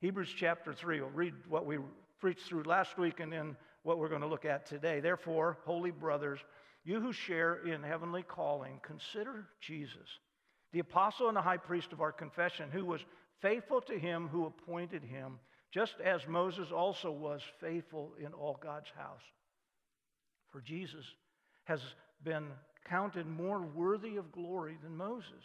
Hebrews chapter 3. We'll read what we preached through last week and then what we're going to look at today. Therefore, holy brothers, you who share in heavenly calling, consider Jesus, the apostle and the high priest of our confession, who was faithful to him who appointed him, just as Moses also was faithful in all God's house. For Jesus has been counted more worthy of glory than Moses.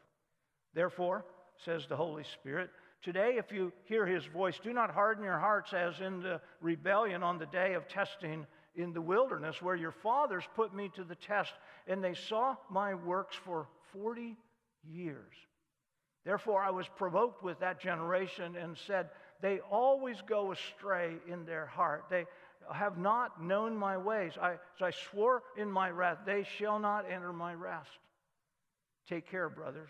Therefore, says the Holy Spirit, today if you hear his voice, do not harden your hearts as in the rebellion on the day of testing in the wilderness, where your fathers put me to the test, and they saw my works for 40 years. Therefore, I was provoked with that generation and said, They always go astray in their heart. They have not known my ways. I, I swore in my wrath, they shall not enter my rest. Take care, brothers,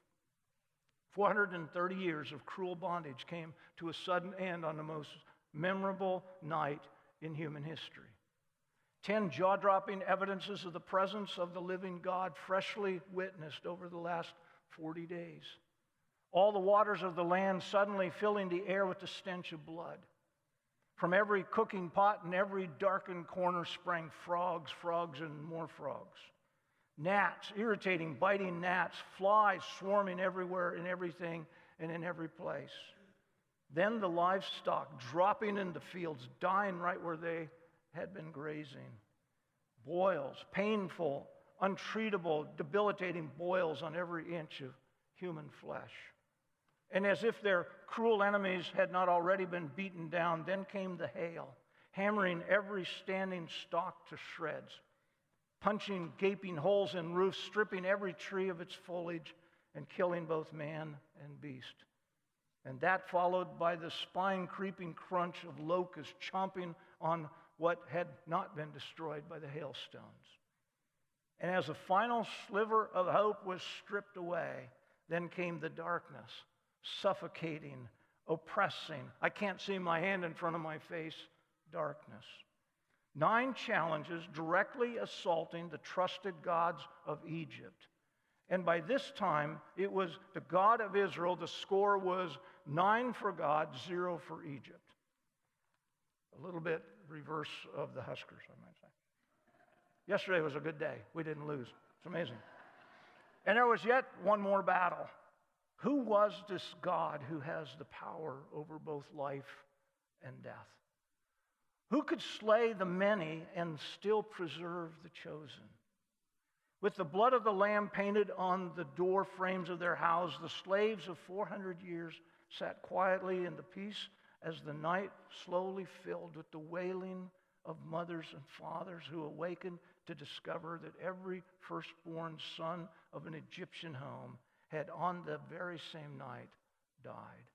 430 years of cruel bondage came to a sudden end on the most memorable night in human history. Ten jaw dropping evidences of the presence of the living God freshly witnessed over the last 40 days. All the waters of the land suddenly filling the air with the stench of blood. From every cooking pot and every darkened corner sprang frogs, frogs, and more frogs. Gnats, irritating, biting gnats, flies swarming everywhere, in everything, and in every place. Then the livestock dropping into fields, dying right where they had been grazing. Boils, painful, untreatable, debilitating boils on every inch of human flesh. And as if their cruel enemies had not already been beaten down, then came the hail, hammering every standing stalk to shreds, punching gaping holes in roofs, stripping every tree of its foliage, and killing both man and beast. And that followed by the spine creeping crunch of locusts chomping on what had not been destroyed by the hailstones. And as a final sliver of hope was stripped away, then came the darkness suffocating, oppressing. I can't see my hand in front of my face, darkness. Nine challenges directly assaulting the trusted gods of Egypt. And by this time, it was the God of Israel. The score was nine for God, zero for Egypt. A little bit reverse of the Huskers, I might say. Yesterday was a good day. We didn't lose. It's amazing. And there was yet one more battle. Who was this God who has the power over both life and death? Who could slay the many and still preserve the chosen? With the blood of the Lamb painted on the door frames of their house, the slaves of 400 years sat quietly in the peace as the night slowly filled with the wailing of mothers and fathers who awakened to discover that every firstborn son of an Egyptian home had on the very same night died.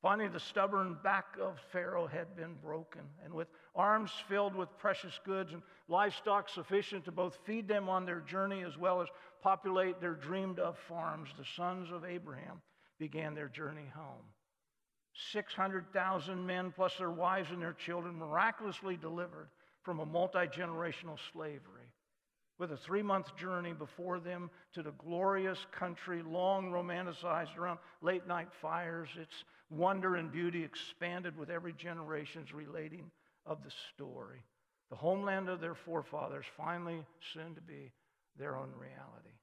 Finally, the stubborn back of Pharaoh had been broken, and with arms filled with precious goods and livestock sufficient to both feed them on their journey as well as populate their dreamed of farms, the sons of Abraham began their journey home. 600,000 men, plus their wives and their children, miraculously delivered from a multi generational slavery. With a three month journey before them to the glorious country, long romanticized around late night fires, its wonder and beauty expanded with every generation's relating of the story. The homeland of their forefathers, finally soon to be their own reality.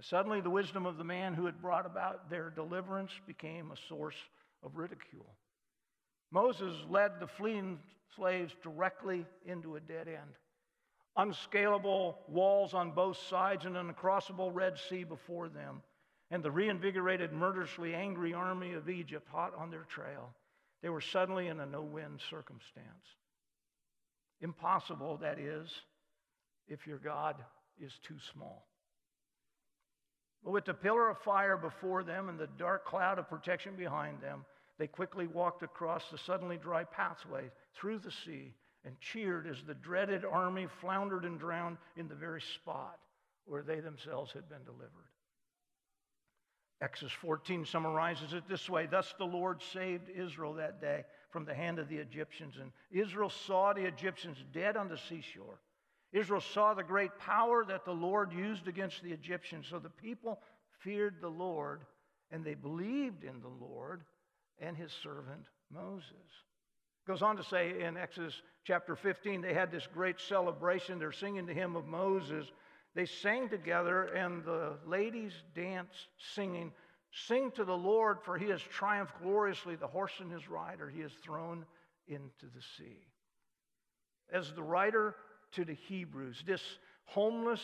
Suddenly, the wisdom of the man who had brought about their deliverance became a source of ridicule. Moses led the fleeing slaves directly into a dead end. Unscalable walls on both sides and an uncrossable Red Sea before them, and the reinvigorated, murderously angry army of Egypt hot on their trail. They were suddenly in a no win circumstance. Impossible, that is, if your God is too small. But with the pillar of fire before them and the dark cloud of protection behind them, they quickly walked across the suddenly dry pathway through the sea and cheered as the dreaded army floundered and drowned in the very spot where they themselves had been delivered. Exodus 14 summarizes it this way Thus the Lord saved Israel that day from the hand of the Egyptians. And Israel saw the Egyptians dead on the seashore. Israel saw the great power that the Lord used against the Egyptians. So the people feared the Lord and they believed in the Lord and his servant Moses. Goes on to say in Exodus chapter 15, they had this great celebration. They're singing the hymn of Moses. They sang together, and the ladies danced, singing, Sing to the Lord, for he has triumphed gloriously. The horse and his rider he has thrown into the sea. As the writer to the Hebrews, this homeless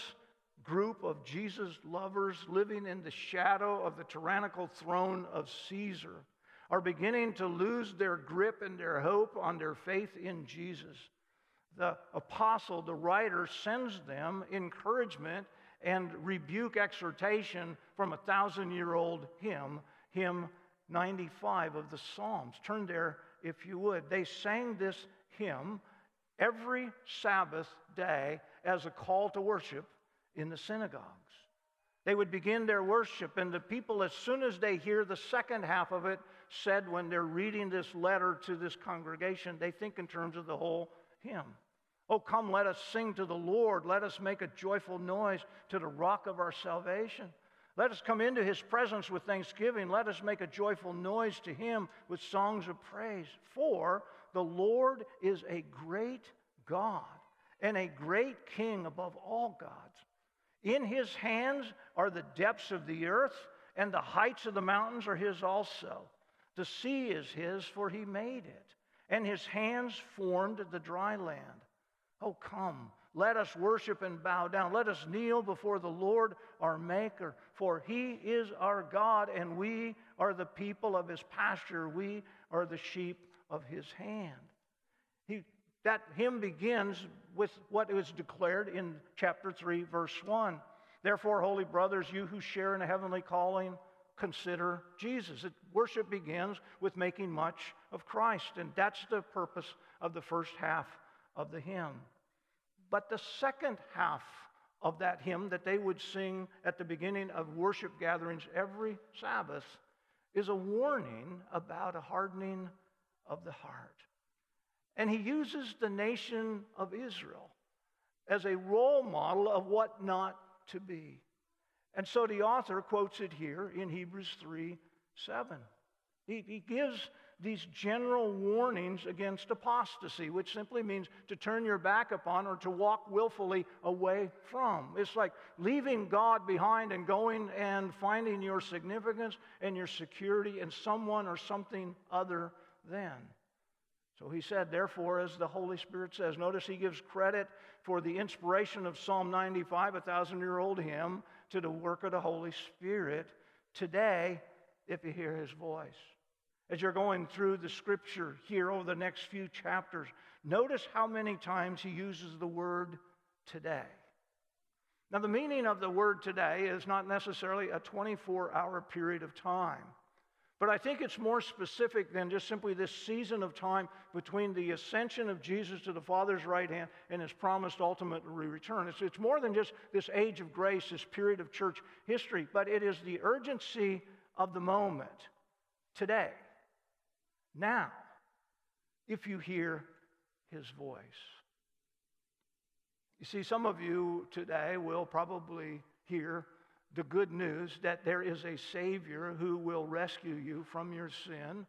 group of Jesus lovers living in the shadow of the tyrannical throne of Caesar are beginning to lose their grip and their hope on their faith in Jesus. The apostle, the writer, sends them encouragement and rebuke exhortation from a thousand year old hymn, hymn 95 of the Psalms. Turn there if you would. They sang this hymn every Sabbath day as a call to worship in the synagogues. They would begin their worship, and the people, as soon as they hear the second half of it, said when they're reading this letter to this congregation, they think in terms of the whole hymn. Oh, come, let us sing to the Lord. Let us make a joyful noise to the rock of our salvation. Let us come into his presence with thanksgiving. Let us make a joyful noise to him with songs of praise. For the Lord is a great God and a great king above all gods. In his hands are the depths of the earth, and the heights of the mountains are his also. The sea is his, for he made it, and his hands formed the dry land. Oh, come, let us worship and bow down. Let us kneel before the Lord our Maker, for he is our God, and we are the people of his pasture. We are the sheep of his hand. He, that hymn begins with what is declared in chapter 3, verse 1. Therefore, holy brothers, you who share in a heavenly calling, consider Jesus. It, worship begins with making much of Christ, and that's the purpose of the first half of the hymn. But the second half of that hymn that they would sing at the beginning of worship gatherings every Sabbath is a warning about a hardening of the heart. And he uses the nation of Israel as a role model of what not to be. And so the author quotes it here in Hebrews 3 7. He, he gives these general warnings against apostasy, which simply means to turn your back upon or to walk willfully away from. It's like leaving God behind and going and finding your significance and your security in someone or something other than. So he said, therefore, as the Holy Spirit says, notice he gives credit for the inspiration of Psalm 95, a thousand year old hymn, to the work of the Holy Spirit today if you hear his voice. As you're going through the scripture here over the next few chapters, notice how many times he uses the word today. Now, the meaning of the word today is not necessarily a 24 hour period of time. But I think it's more specific than just simply this season of time between the ascension of Jesus to the Father's right hand and his promised ultimate return. It's, it's more than just this age of grace, this period of church history, but it is the urgency of the moment today. now if you hear his voice. You see, some of you today will probably hear the good news that there is a Savior who will rescue you from your sin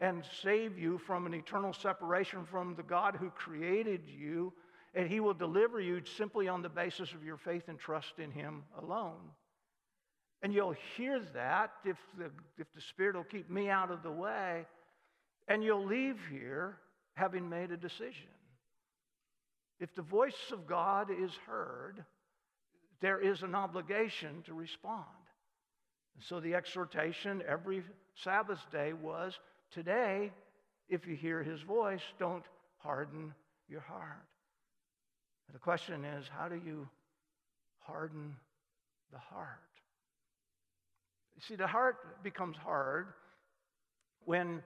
and save you from an eternal separation from the God who created you, and He will deliver you simply on the basis of your faith and trust in Him alone. And you'll hear that if the, if the Spirit will keep me out of the way, and you'll leave here having made a decision. If the voice of God is heard, there is an obligation to respond. And so the exhortation every Sabbath day was today, if you hear his voice, don't harden your heart. the question is, how do you harden the heart? You see, the heart becomes hard when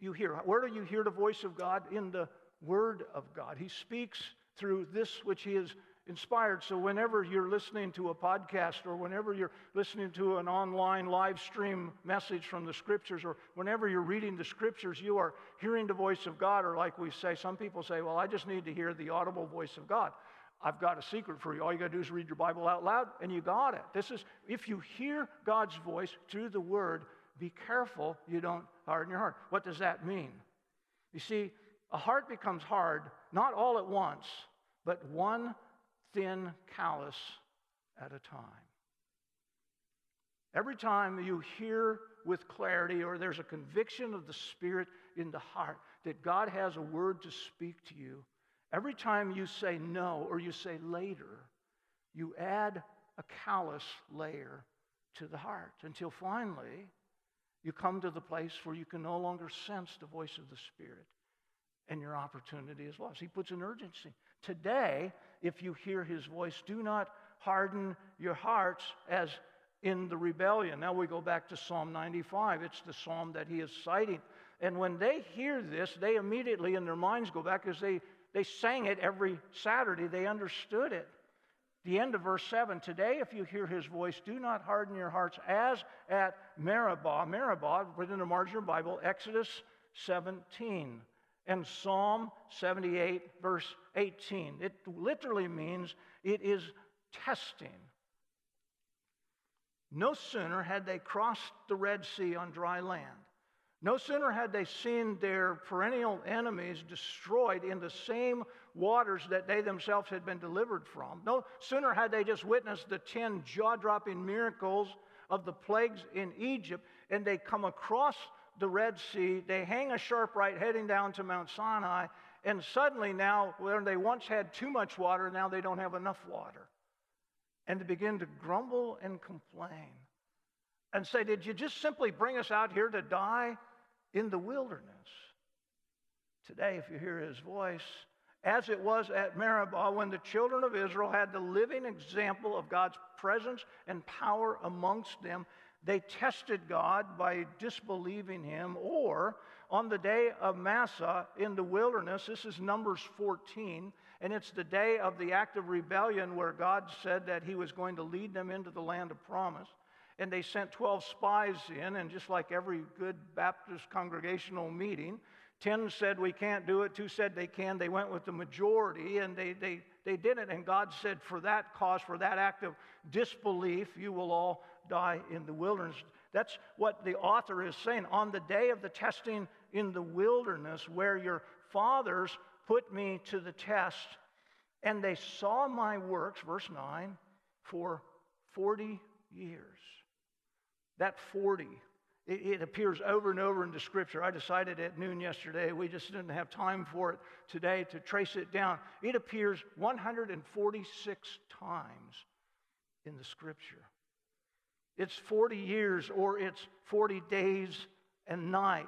you hear. Where do you hear the voice of God? In the Word of God. He speaks through this which He has inspired. So, whenever you're listening to a podcast or whenever you're listening to an online live stream message from the Scriptures or whenever you're reading the Scriptures, you are hearing the voice of God. Or, like we say, some people say, Well, I just need to hear the audible voice of God. I've got a secret for you. All you got to do is read your Bible out loud, and you got it. This is, if you hear God's voice through the Word, be careful you don't harden your heart. What does that mean? You see, a heart becomes hard not all at once, but one thin callus at a time. Every time you hear with clarity or there's a conviction of the Spirit in the heart that God has a word to speak to you, every time you say no or you say later, you add a callous layer to the heart until finally you come to the place where you can no longer sense the voice of the Spirit and your opportunity is lost. He puts an urgency. Today, if you hear his voice, do not harden your hearts as in the rebellion. Now we go back to Psalm 95. It's the psalm that he is citing. And when they hear this, they immediately in their minds go back because they, they sang it every Saturday. They understood it. The end of verse 7 Today, if you hear his voice, do not harden your hearts as at Meribah. Meribah, within the margin of the Bible, Exodus 17 and Psalm 78, verse 18. It literally means it is testing. No sooner had they crossed the Red Sea on dry land, no sooner had they seen their perennial enemies destroyed in the same waters that they themselves had been delivered from, no sooner had they just witnessed the 10 jaw dropping miracles of the plagues in Egypt, and they come across the Red Sea, they hang a sharp right heading down to Mount Sinai, and suddenly now, where they once had too much water, now they don't have enough water. And they begin to grumble and complain and say, Did you just simply bring us out here to die in the wilderness? Today, if you hear his voice, as it was at Meribah when the children of Israel had the living example of God's presence and power amongst them, they tested God by disbelieving him, or on the day of Massah in the wilderness, this is Numbers 14, and it's the day of the act of rebellion where God said that he was going to lead them into the land of promise. And they sent 12 spies in, and just like every good Baptist congregational meeting, 10 said we can't do it, two said they can. They went with the majority, and they, they, they did it. And God said, for that cause, for that act of disbelief, you will all die in the wilderness. That's what the author is saying. On the day of the testing in the wilderness, where your fathers put me to the test, and they saw my works, verse 9, for 40 years. That 40, it, it appears over and over in the scripture. I decided at noon yesterday, we just didn't have time for it today to trace it down. It appears 146 times in the scripture. It's 40 years or it's 40 days and night.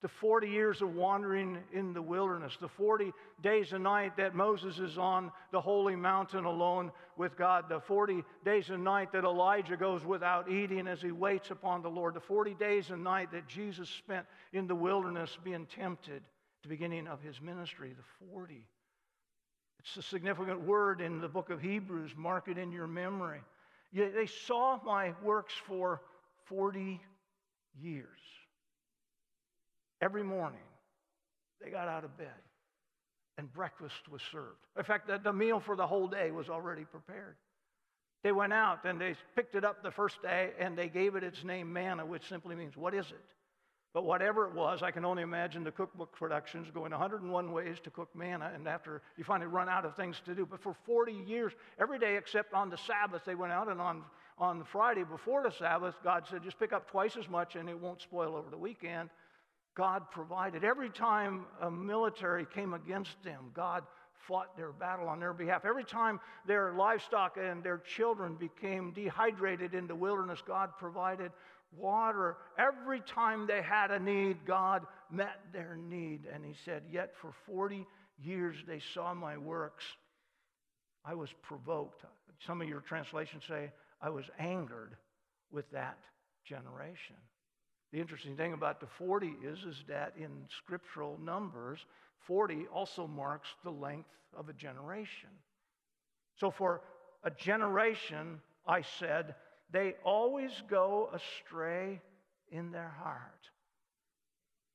The 40 years of wandering in the wilderness, the 40 days and night that Moses is on the holy mountain alone with God, the 40 days and night that Elijah goes without eating as he waits upon the Lord, the 40 days and night that Jesus spent in the wilderness being tempted, the beginning of his ministry, the 40. It's a significant word in the book of Hebrews. Mark it in your memory. They saw my works for 40 years. every morning they got out of bed and breakfast was served. In fact, the, the meal for the whole day was already prepared. They went out and they picked it up the first day and they gave it its name manna, which simply means, What is it? But whatever it was, I can only imagine the cookbook productions going 101 ways to cook manna, and after you finally run out of things to do. But for 40 years, every day except on the Sabbath, they went out, and on, on the Friday before the Sabbath, God said, just pick up twice as much and it won't spoil over the weekend. God provided. Every time a military came against them, God fought their battle on their behalf. Every time their livestock and their children became dehydrated in the wilderness, God provided water. Every time they had a need, God met their need. And he said, Yet for 40 years they saw my works. I was provoked. Some of your translations say, I was angered with that generation. The interesting thing about the 40 is, is that in scriptural numbers, 40 also marks the length of a generation. So for a generation, I said, they always go astray in their heart.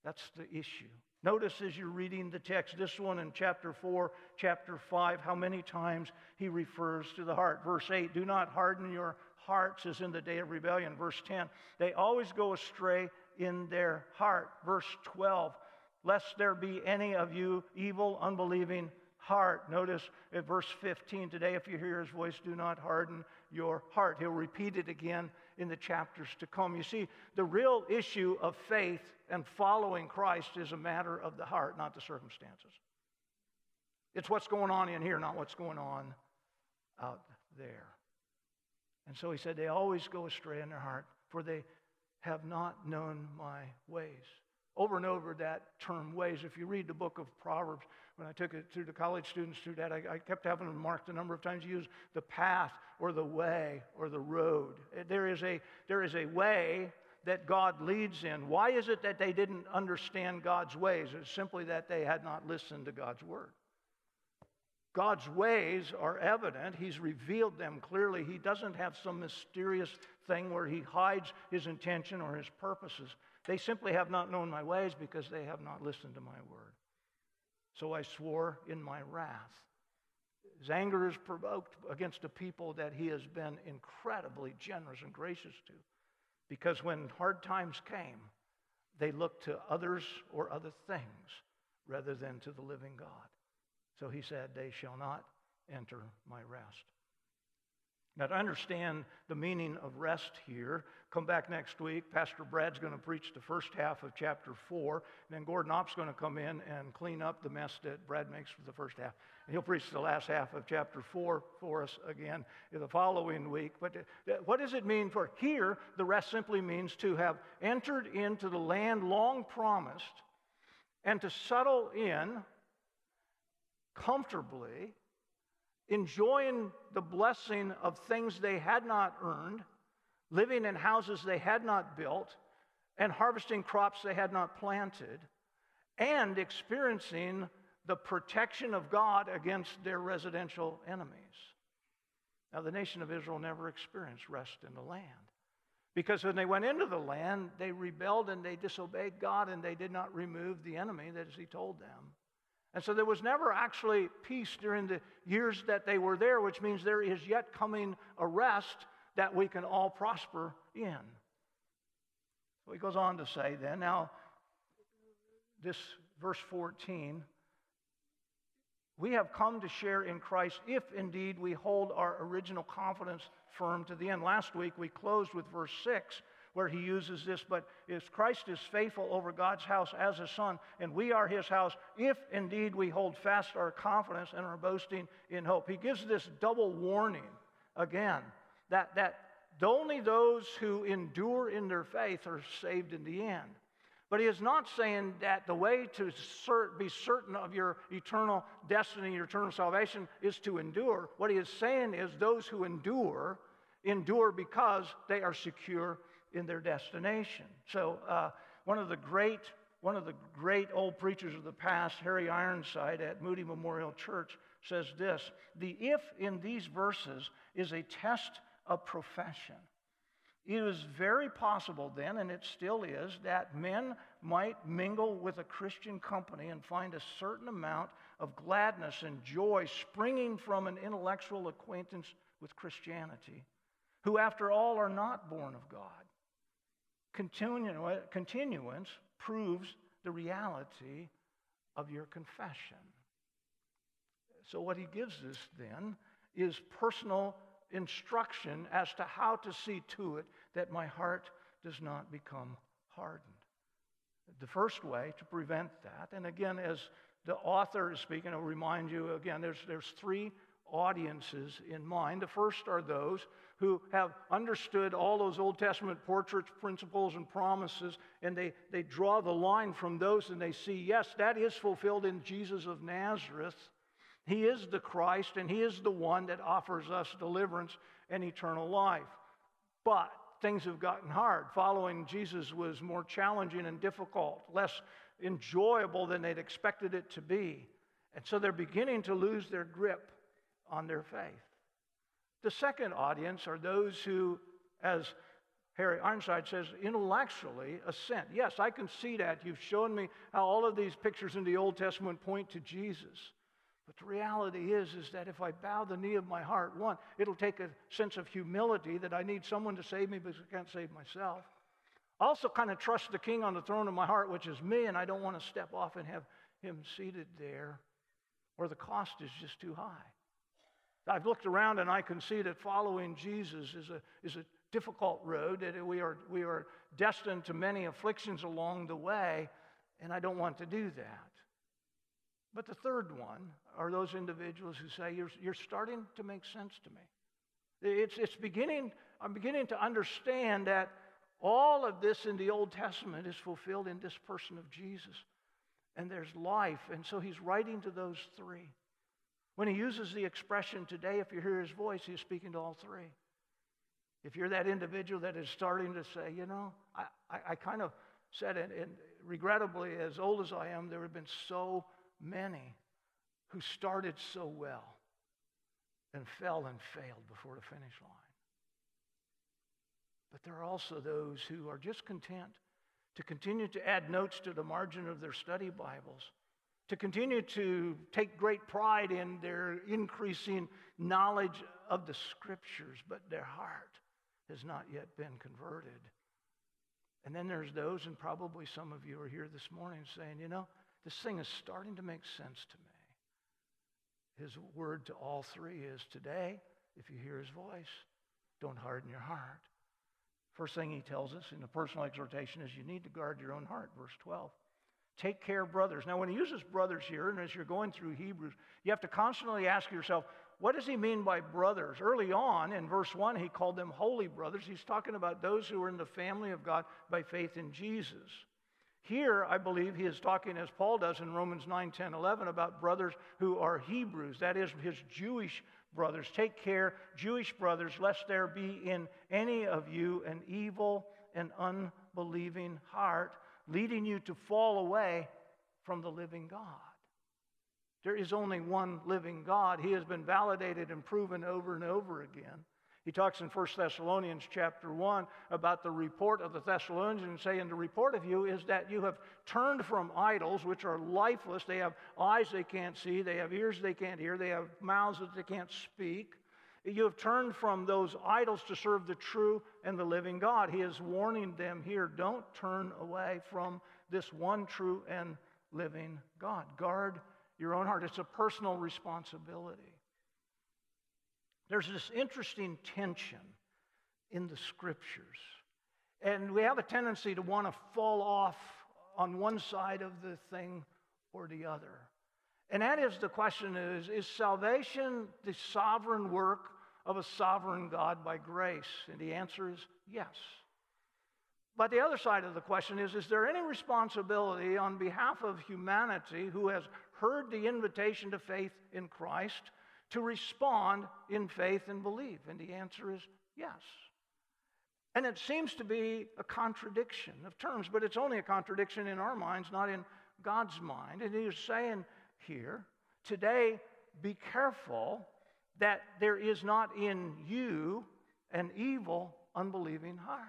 That's the issue. Notice as you're reading the text, this one in chapter 4, chapter 5, how many times he refers to the heart. Verse 8, do not harden your hearts as in the day of rebellion. Verse 10, they always go astray in their heart. Verse 12, lest there be any of you evil, unbelieving heart. Notice at verse 15 today, if you hear his voice, do not harden your heart. He'll repeat it again in the chapters to come. You see, the real issue of faith and following Christ is a matter of the heart, not the circumstances. It's what's going on in here, not what's going on out there. And so he said, They always go astray in their heart, for they have not known my ways. Over and over that term ways. If you read the book of Proverbs, when I took it through the college students through that, I, I kept having them marked the number of times. You use the path or the way or the road. There is a, there is a way that God leads in. Why is it that they didn't understand God's ways? It's simply that they had not listened to God's word. God's ways are evident. He's revealed them clearly. He doesn't have some mysterious thing where he hides his intention or his purposes. They simply have not known my ways because they have not listened to my word. So I swore in my wrath. His anger is provoked against a people that he has been incredibly generous and gracious to. Because when hard times came, they looked to others or other things rather than to the living God. So he said, They shall not enter my rest. Now, to understand the meaning of rest here, come back next week. Pastor Brad's going to preach the first half of chapter 4. Then Gordon Opp's going to come in and clean up the mess that Brad makes for the first half. And he'll preach the last half of chapter 4 for us again the following week. But uh, what does it mean for here? The rest simply means to have entered into the land long promised and to settle in comfortably enjoying the blessing of things they had not earned, living in houses they had not built, and harvesting crops they had not planted, and experiencing the protection of God against their residential enemies. Now, the nation of Israel never experienced rest in the land. Because when they went into the land, they rebelled and they disobeyed God and they did not remove the enemy that as he told them. And so there was never actually peace during the years that they were there, which means there is yet coming a rest that we can all prosper in. So he goes on to say then, now, this verse 14, we have come to share in Christ if indeed we hold our original confidence firm to the end. Last week we closed with verse 6 where he uses this, but if Christ is faithful over God's house as a son, and we are his house, if indeed we hold fast our confidence and our boasting in hope. He gives this double warning again that, that only those who endure in their faith are saved in the end. But he is not saying that the way to cert, be certain of your eternal destiny, your eternal salvation, is to endure. What he is saying is those who endure, endure because they are secure in their destination. So, uh, one of the great one of the great old preachers of the past, Harry Ironside at Moody Memorial Church, says this The if in these verses is a test of profession. It is very possible then, and it still is, that men might mingle with a Christian company and find a certain amount of gladness and joy springing from an intellectual acquaintance with Christianity, who, after all, are not born of God. Continu- continuance proves the reality of your confession. So, what he gives us then is personal instruction as to how to see to it that my heart does not become hardened. The first way to prevent that, and again, as the author is speaking, I'll remind you again, there's, there's three audiences in mind. The first are those who have understood all those Old Testament portraits, principles, and promises, and they, they draw the line from those and they see, yes, that is fulfilled in Jesus of Nazareth. He is the Christ, and He is the one that offers us deliverance and eternal life. But things have gotten hard. Following Jesus was more challenging and difficult, less enjoyable than they'd expected it to be. And so they're beginning to lose their grip on their faith. The second audience are those who, as Harry Ironside says, intellectually assent. Yes, I can see that. You've shown me how all of these pictures in the Old Testament point to Jesus. But the reality is, is that if I bow the knee of my heart, one, it'll take a sense of humility that I need someone to save me because I can't save myself. I also kind of trust the king on the throne of my heart, which is me, and I don't want to step off and have him seated there, or the cost is just too high. I've looked around and I can see that following Jesus is a, is a difficult road, that we are, we are destined to many afflictions along the way, and I don't want to do that. But the third one are those individuals who say, You're, you're starting to make sense to me. It's, it's beginning, I'm beginning to understand that all of this in the Old Testament is fulfilled in this person of Jesus. And there's life. And so he's writing to those three. When he uses the expression today, if you hear his voice, he's speaking to all three. If you're that individual that is starting to say, you know, I, I, I kind of said it, and regrettably, as old as I am, there have been so many who started so well and fell and failed before the finish line. But there are also those who are just content to continue to add notes to the margin of their study Bibles, to continue to take great pride in their increasing knowledge of the scriptures, but their heart has not yet been converted. And then there's those, and probably some of you are here this morning saying, you know, this thing is starting to make sense to me. His word to all three is today, if you hear his voice, don't harden your heart. First thing he tells us in the personal exhortation is you need to guard your own heart, verse 12. Take care, brothers. Now, when he uses brothers here, and as you're going through Hebrews, you have to constantly ask yourself, what does he mean by brothers? Early on in verse 1, he called them holy brothers. He's talking about those who are in the family of God by faith in Jesus. Here, I believe he is talking, as Paul does in Romans 9, 10, 11, about brothers who are Hebrews, that is, his Jewish brothers. Take care, Jewish brothers, lest there be in any of you an evil and unbelieving heart, leading you to fall away from the living God. There is only one living God. He has been validated and proven over and over again. He talks in 1 Thessalonians chapter 1 about the report of the Thessalonians saying the report of you is that you have turned from idols which are lifeless. They have eyes they can't see, they have ears they can't hear, they have mouths that they can't speak. You have turned from those idols to serve the true and the living God. He is warning them here don't turn away from this one true and living God. Guard your own heart. It's a personal responsibility. There's this interesting tension in the scriptures. And we have a tendency to want to fall off on one side of the thing or the other. And that is the question is is salvation the sovereign work of a sovereign God by grace? And the answer is yes. But the other side of the question is is there any responsibility on behalf of humanity who has heard the invitation to faith in Christ to respond in faith and believe? And the answer is yes. And it seems to be a contradiction of terms, but it's only a contradiction in our minds, not in God's mind. And he's saying here, today, be careful that there is not in you an evil, unbelieving heart.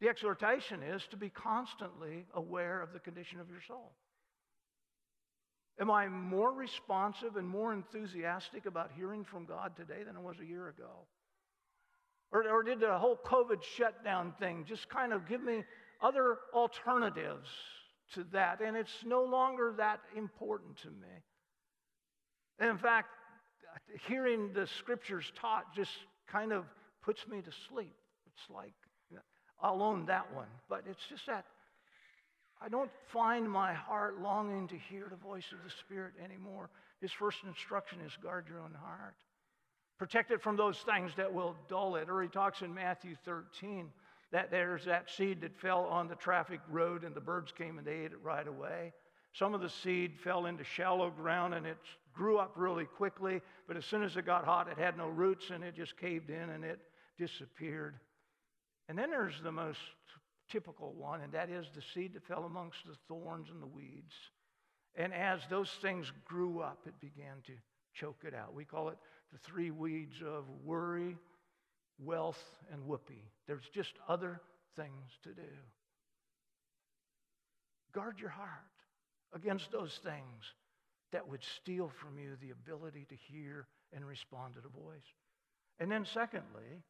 The exhortation is to be constantly aware of the condition of your soul. Am I more responsive and more enthusiastic about hearing from God today than I was a year ago? Or, or did the whole COVID shutdown thing just kind of give me other alternatives to that? And it's no longer that important to me. And in fact, hearing the scriptures taught just kind of puts me to sleep. It's like, I'll own that one. But it's just that I don't find my heart longing to hear the voice of the Spirit anymore. His first instruction is guard your own heart. Protect it from those things that will dull it. Or he talks in Matthew 13 that there's that seed that fell on the traffic road and the birds came and they ate it right away. Some of the seed fell into shallow ground and it grew up really quickly, but as soon as it got hot, it had no roots and it just caved in and it disappeared. And then there's the most typical one, and that is the seed that fell amongst the thorns and the weeds. And as those things grew up, it began to choke it out. We call it the three weeds of worry, wealth, and whoopee. There's just other things to do. Guard your heart against those things that would steal from you the ability to hear and respond to the voice. And then, secondly,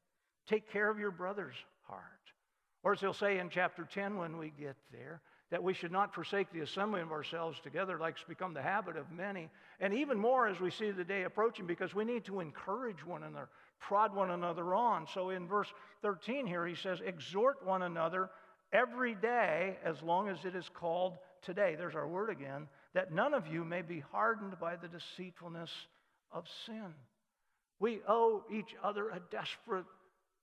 take care of your brother's heart. Or as he'll say in chapter 10 when we get there, that we should not forsake the assembling of ourselves together, like it's become the habit of many. And even more as we see the day approaching, because we need to encourage one another, prod one another on. So in verse 13 here, he says, Exhort one another every day as long as it is called today. There's our word again, that none of you may be hardened by the deceitfulness of sin. We owe each other a desperate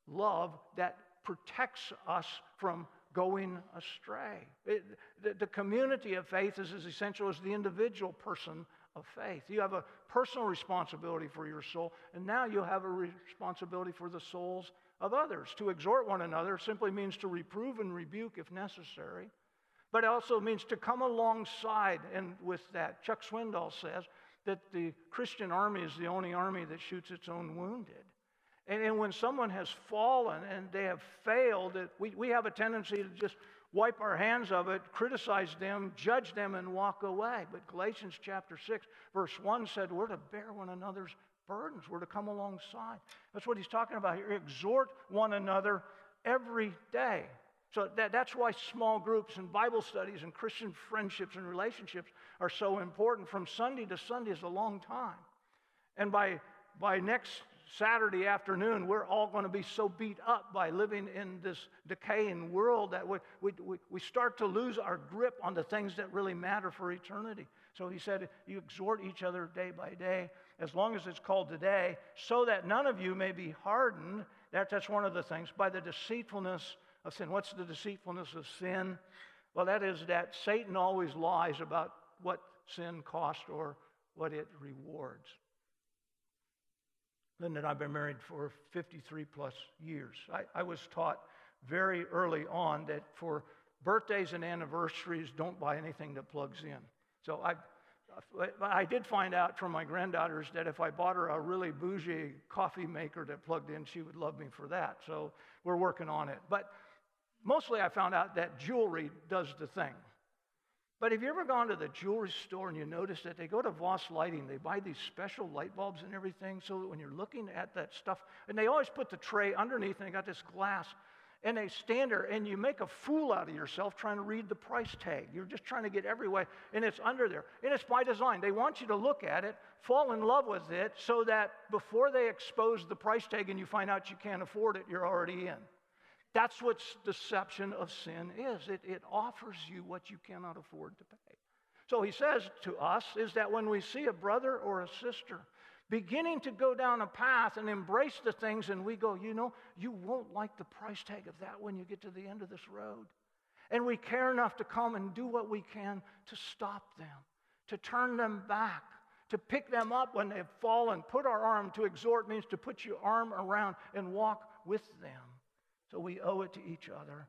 love that protects us from going astray. It, the, the community of faith is as essential as the individual person of faith. You have a personal responsibility for your soul, and now you have a responsibility for the souls of others. To exhort one another simply means to reprove and rebuke if necessary, but it also means to come alongside. And with that, Chuck Swindoll says that the Christian army is the only army that shoots its own wounded. And, and when someone has fallen and they have failed, we, we have a tendency to just wipe our hands of it, criticize them, judge them, and walk away. But Galatians chapter 6, verse 1 said, We're to bear one another's burdens, we're to come alongside. That's what he's talking about here. Exhort one another every day. So that, that's why small groups and Bible studies and Christian friendships and relationships are so important. From Sunday to Sunday is a long time. And by, by next Saturday afternoon, we're all going to be so beat up by living in this decaying world that we, we, we start to lose our grip on the things that really matter for eternity. So he said, You exhort each other day by day, as long as it's called today, so that none of you may be hardened. That, that's one of the things, by the deceitfulness of sin. What's the deceitfulness of sin? Well, that is that Satan always lies about what sin costs or what it rewards. Linda and I have been married for 53 plus years. I, I was taught very early on that for birthdays and anniversaries, don't buy anything that plugs in. So I, I did find out from my granddaughters that if I bought her a really bougie coffee maker that plugged in, she would love me for that. So we're working on it. But mostly I found out that jewelry does the thing. But have you ever gone to the jewelry store and you notice that they go to Voss Lighting, they buy these special light bulbs and everything, so that when you're looking at that stuff, and they always put the tray underneath and they got this glass, and they stand there and you make a fool out of yourself trying to read the price tag. You're just trying to get every way, and it's under there. And it's by design. They want you to look at it, fall in love with it, so that before they expose the price tag and you find out you can't afford it, you're already in. That's what deception of sin is. It, it offers you what you cannot afford to pay. So he says to us is that when we see a brother or a sister beginning to go down a path and embrace the things, and we go, you know, you won't like the price tag of that when you get to the end of this road. And we care enough to come and do what we can to stop them, to turn them back, to pick them up when they've fallen. Put our arm to exhort means to put your arm around and walk with them. So we owe it to each other.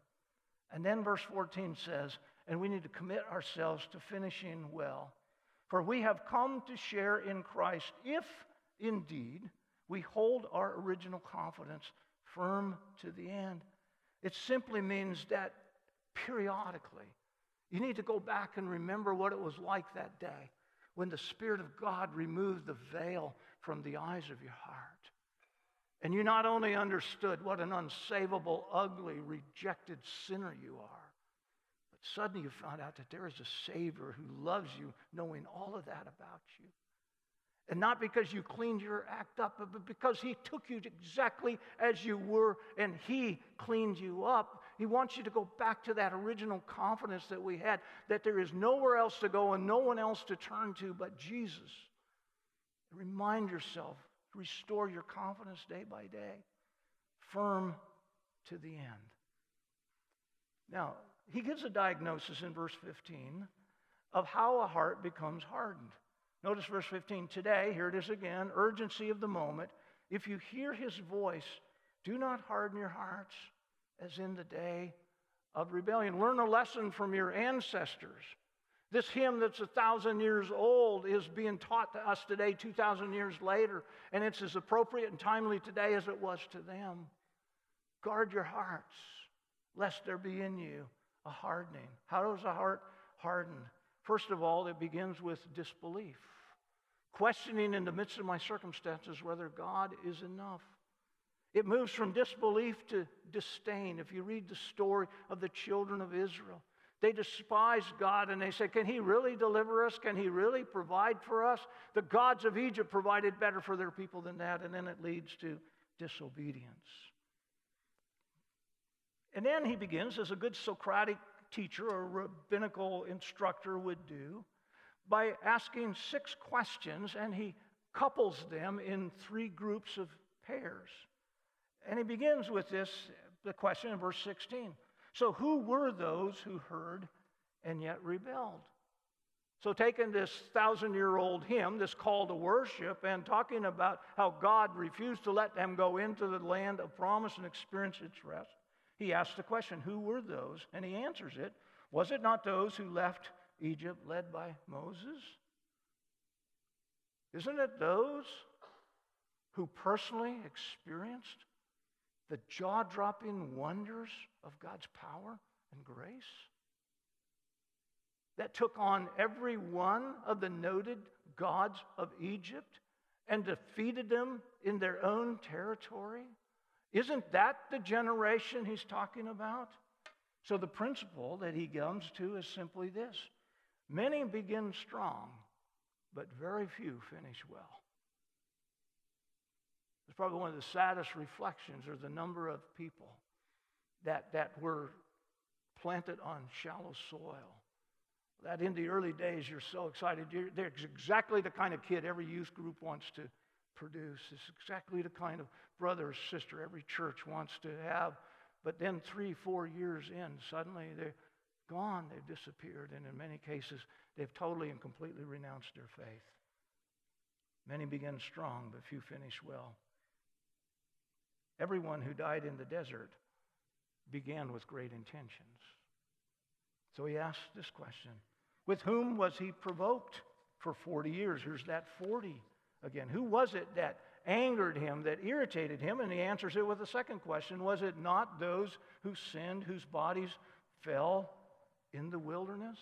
And then verse 14 says, and we need to commit ourselves to finishing well. For we have come to share in Christ if indeed we hold our original confidence firm to the end. It simply means that periodically you need to go back and remember what it was like that day when the Spirit of God removed the veil from the eyes of your heart. And you not only understood what an unsavable, ugly, rejected sinner you are, but suddenly you found out that there is a Savior who loves you, knowing all of that about you. And not because you cleaned your act up, but because He took you exactly as you were and He cleaned you up. He wants you to go back to that original confidence that we had that there is nowhere else to go and no one else to turn to but Jesus. Remind yourself Restore your confidence day by day, firm to the end. Now, he gives a diagnosis in verse 15 of how a heart becomes hardened. Notice verse 15. Today, here it is again, urgency of the moment. If you hear his voice, do not harden your hearts as in the day of rebellion. Learn a lesson from your ancestors. This hymn that's a thousand years old is being taught to us today, 2,000 years later, and it's as appropriate and timely today as it was to them. Guard your hearts, lest there be in you a hardening. How does a heart harden? First of all, it begins with disbelief, questioning in the midst of my circumstances whether God is enough. It moves from disbelief to disdain. If you read the story of the children of Israel, they despise God and they say, Can He really deliver us? Can He really provide for us? The gods of Egypt provided better for their people than that, and then it leads to disobedience. And then he begins, as a good Socratic teacher or rabbinical instructor would do, by asking six questions, and he couples them in three groups of pairs. And he begins with this the question in verse 16 so, who were those who heard and yet rebelled? So, taking this thousand year old hymn, this call to worship, and talking about how God refused to let them go into the land of promise and experience its rest, he asks the question Who were those? And he answers it Was it not those who left Egypt led by Moses? Isn't it those who personally experienced the jaw dropping wonders of God's power and grace that took on every one of the noted gods of Egypt and defeated them in their own territory? Isn't that the generation he's talking about? So, the principle that he comes to is simply this many begin strong, but very few finish well. It's probably one of the saddest reflections are the number of people that, that were planted on shallow soil. That in the early days, you're so excited. You're, they're exactly the kind of kid every youth group wants to produce. It's exactly the kind of brother or sister every church wants to have. But then, three, four years in, suddenly they're gone. They've disappeared. And in many cases, they've totally and completely renounced their faith. Many begin strong, but few finish well. Everyone who died in the desert began with great intentions. So he asked this question With whom was he provoked for 40 years? Here's that 40 again. Who was it that angered him, that irritated him? And he answers it with a second question Was it not those who sinned, whose bodies fell in the wilderness?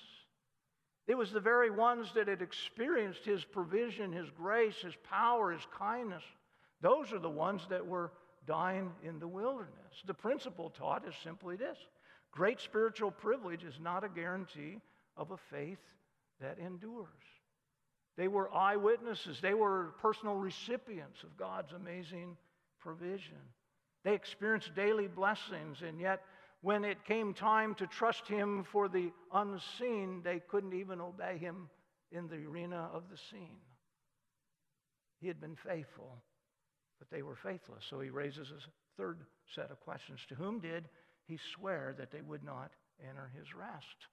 It was the very ones that had experienced his provision, his grace, his power, his kindness. Those are the ones that were dying in the wilderness. The principle taught is simply this great spiritual privilege is not a guarantee of a faith that endures. They were eyewitnesses, they were personal recipients of God's amazing provision. They experienced daily blessings, and yet when it came time to trust Him for the unseen, they couldn't even obey Him in the arena of the seen. He had been faithful but they were faithless. So he raises a third set of questions. To whom did he swear that they would not enter his rest?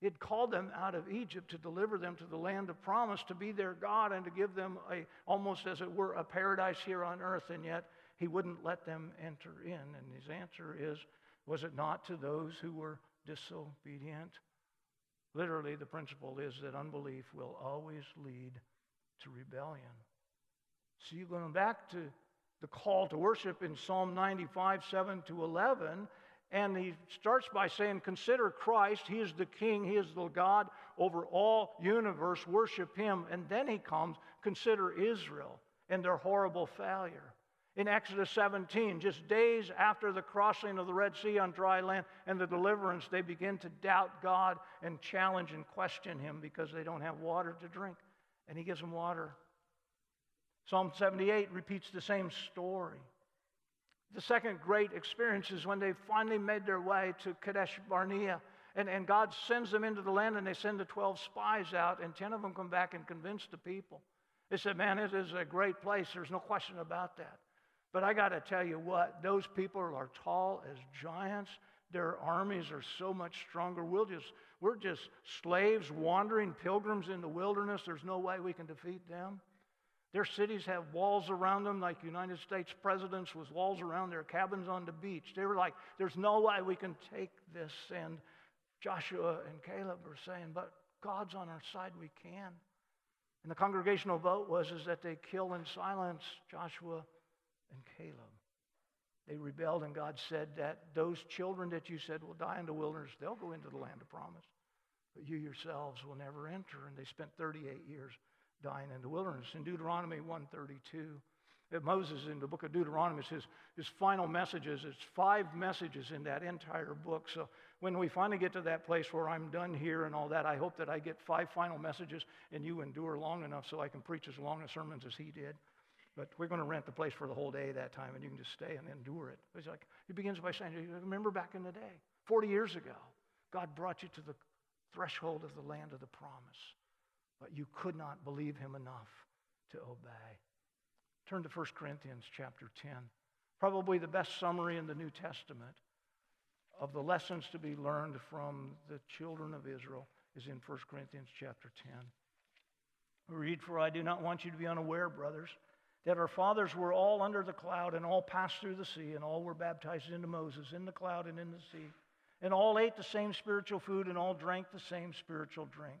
He had called them out of Egypt to deliver them to the land of promise, to be their God, and to give them a, almost as it were, a paradise here on earth, and yet he wouldn't let them enter in. And his answer is, was it not to those who were disobedient? Literally, the principle is that unbelief will always lead to rebellion. So you're going back to the call to worship in Psalm 95, 7 to 11. And he starts by saying, Consider Christ. He is the King. He is the God over all universe. Worship him. And then he comes, Consider Israel and their horrible failure. In Exodus 17, just days after the crossing of the Red Sea on dry land and the deliverance, they begin to doubt God and challenge and question him because they don't have water to drink. And he gives them water. Psalm 78 repeats the same story. The second great experience is when they finally made their way to Kadesh Barnea. And, and God sends them into the land, and they send the 12 spies out, and 10 of them come back and convince the people. They said, Man, it is a great place. There's no question about that. But I got to tell you what, those people are tall as giants. Their armies are so much stronger. We'll just, we're just slaves, wandering pilgrims in the wilderness. There's no way we can defeat them. Their cities have walls around them, like United States presidents with walls around their cabins on the beach. They were like, there's no way we can take this. And Joshua and Caleb were saying, but God's on our side, we can. And the congregational vote was is that they kill in silence Joshua and Caleb. They rebelled, and God said that those children that you said will die in the wilderness, they'll go into the land of promise. But you yourselves will never enter. And they spent 38 years dying in the wilderness. In Deuteronomy 132, Moses in the book of Deuteronomy, his, his final messages, it's five messages in that entire book. So when we finally get to that place where I'm done here and all that, I hope that I get five final messages and you endure long enough so I can preach as long a sermons as he did. But we're going to rent the place for the whole day that time, and you can just stay and endure it. He's like he begins by saying, "Remember back in the day, 40 years ago, God brought you to the threshold of the land of the promise, but you could not believe Him enough to obey." Turn to 1 Corinthians chapter 10, probably the best summary in the New Testament of the lessons to be learned from the children of Israel is in 1 Corinthians chapter 10. We read, For I do not want you to be unaware, brothers that our fathers were all under the cloud and all passed through the sea, and all were baptized into Moses in the cloud and in the sea. And all ate the same spiritual food, and all drank the same spiritual drink.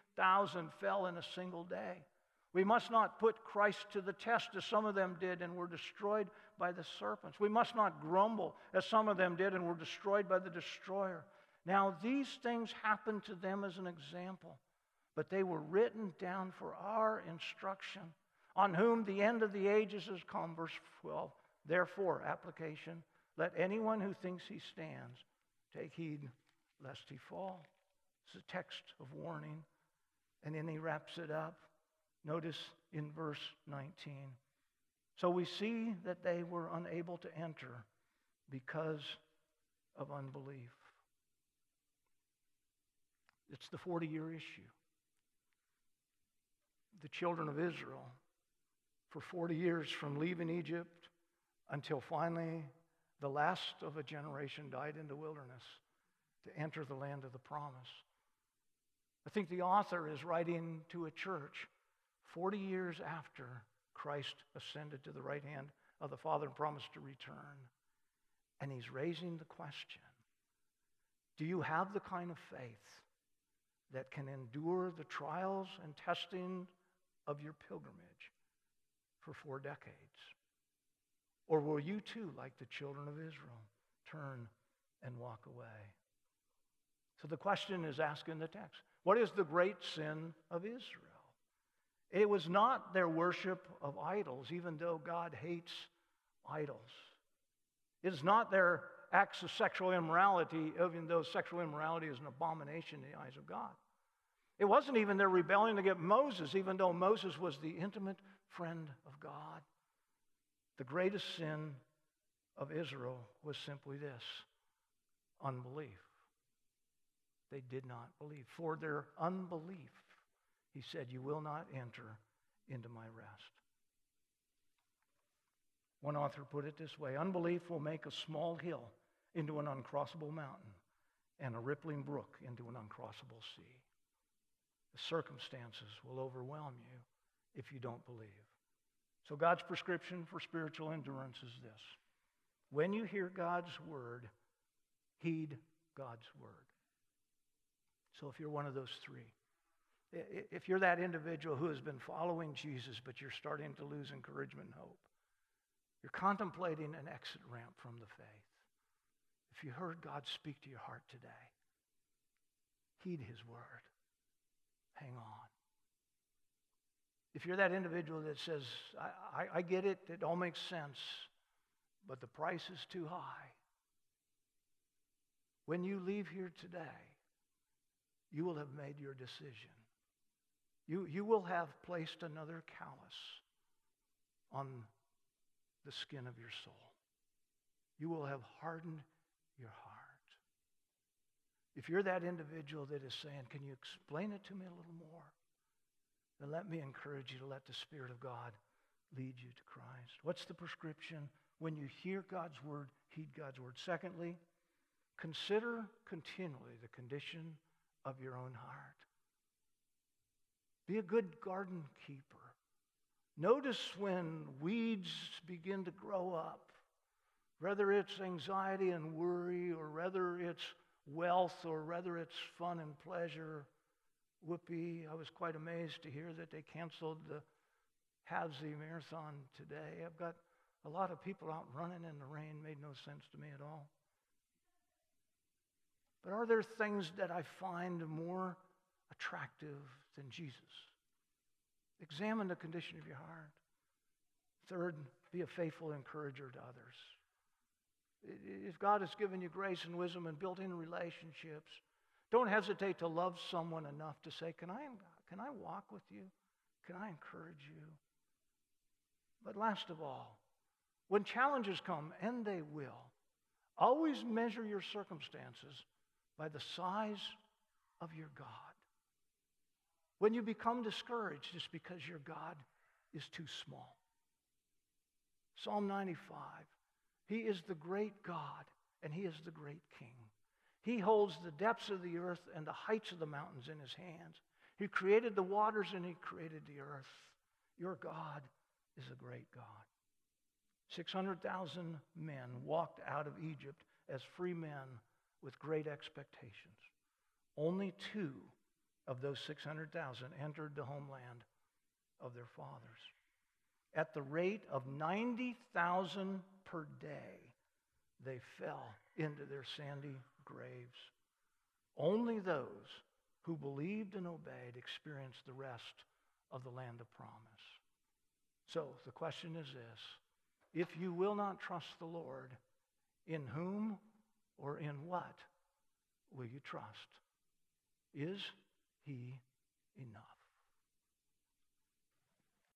23,000 fell in a single day. We must not put Christ to the test as some of them did and were destroyed by the serpents. We must not grumble as some of them did and were destroyed by the destroyer. Now, these things happened to them as an example, but they were written down for our instruction on whom the end of the ages has come. Verse 12. Therefore, application, let anyone who thinks he stands take heed lest he fall. It's a text of warning. And then he wraps it up. Notice in verse 19. So we see that they were unable to enter because of unbelief. It's the 40 year issue. The children of Israel for 40 years from leaving Egypt until finally the last of a generation died in the wilderness to enter the land of the promise. I think the author is writing to a church 40 years after Christ ascended to the right hand of the Father and promised to return. And he's raising the question Do you have the kind of faith that can endure the trials and testing of your pilgrimage? for four decades? Or will you too, like the children of Israel, turn and walk away? So the question is asked in the text What is the great sin of Israel? It was not their worship of idols, even though God hates idols. It is not their acts of sexual immorality, even though sexual immorality is an abomination in the eyes of God. It wasn't even their rebellion against Moses, even though Moses was the intimate friend of God. The greatest sin of Israel was simply this unbelief. They did not believe. For their unbelief, he said, You will not enter into my rest. One author put it this way Unbelief will make a small hill into an uncrossable mountain and a rippling brook into an uncrossable sea. The circumstances will overwhelm you if you don't believe. So, God's prescription for spiritual endurance is this when you hear God's word, heed God's word. So, if you're one of those three, if you're that individual who has been following Jesus, but you're starting to lose encouragement and hope, you're contemplating an exit ramp from the faith. If you heard God speak to your heart today, heed his word. Hang on. If you're that individual that says, I, I, I get it, it all makes sense, but the price is too high. When you leave here today, you will have made your decision. You, you will have placed another callus on the skin of your soul. You will have hardened your heart. If you're that individual that is saying, Can you explain it to me a little more? Then let me encourage you to let the Spirit of God lead you to Christ. What's the prescription? When you hear God's word, heed God's word. Secondly, consider continually the condition of your own heart. Be a good garden keeper. Notice when weeds begin to grow up, whether it's anxiety and worry, or whether it's wealth, or whether it's fun and pleasure. Whoopee, I was quite amazed to hear that they canceled the Havsey Marathon today. I've got a lot of people out running in the rain, made no sense to me at all. But are there things that I find more attractive than Jesus? Examine the condition of your heart. Third, be a faithful encourager to others. If God has given you grace and wisdom and built in relationships, don't hesitate to love someone enough to say, Can I, can I walk with you? Can I encourage you? But last of all, when challenges come, and they will, always measure your circumstances by the size of your God. When you become discouraged, it's because your God is too small. Psalm 95 He is the great God, and He is the great King. He holds the depths of the earth and the heights of the mountains in His hands. He created the waters and He created the earth. Your God is a great God. 600,000 men walked out of Egypt as free men with great expectations. Only two of those 600,000 entered the homeland of their fathers. At the rate of 90,000 per day, they fell into their sandy graves. Only those who believed and obeyed experienced the rest of the land of promise. So the question is this if you will not trust the Lord, in whom or in what will you trust? Is he enough?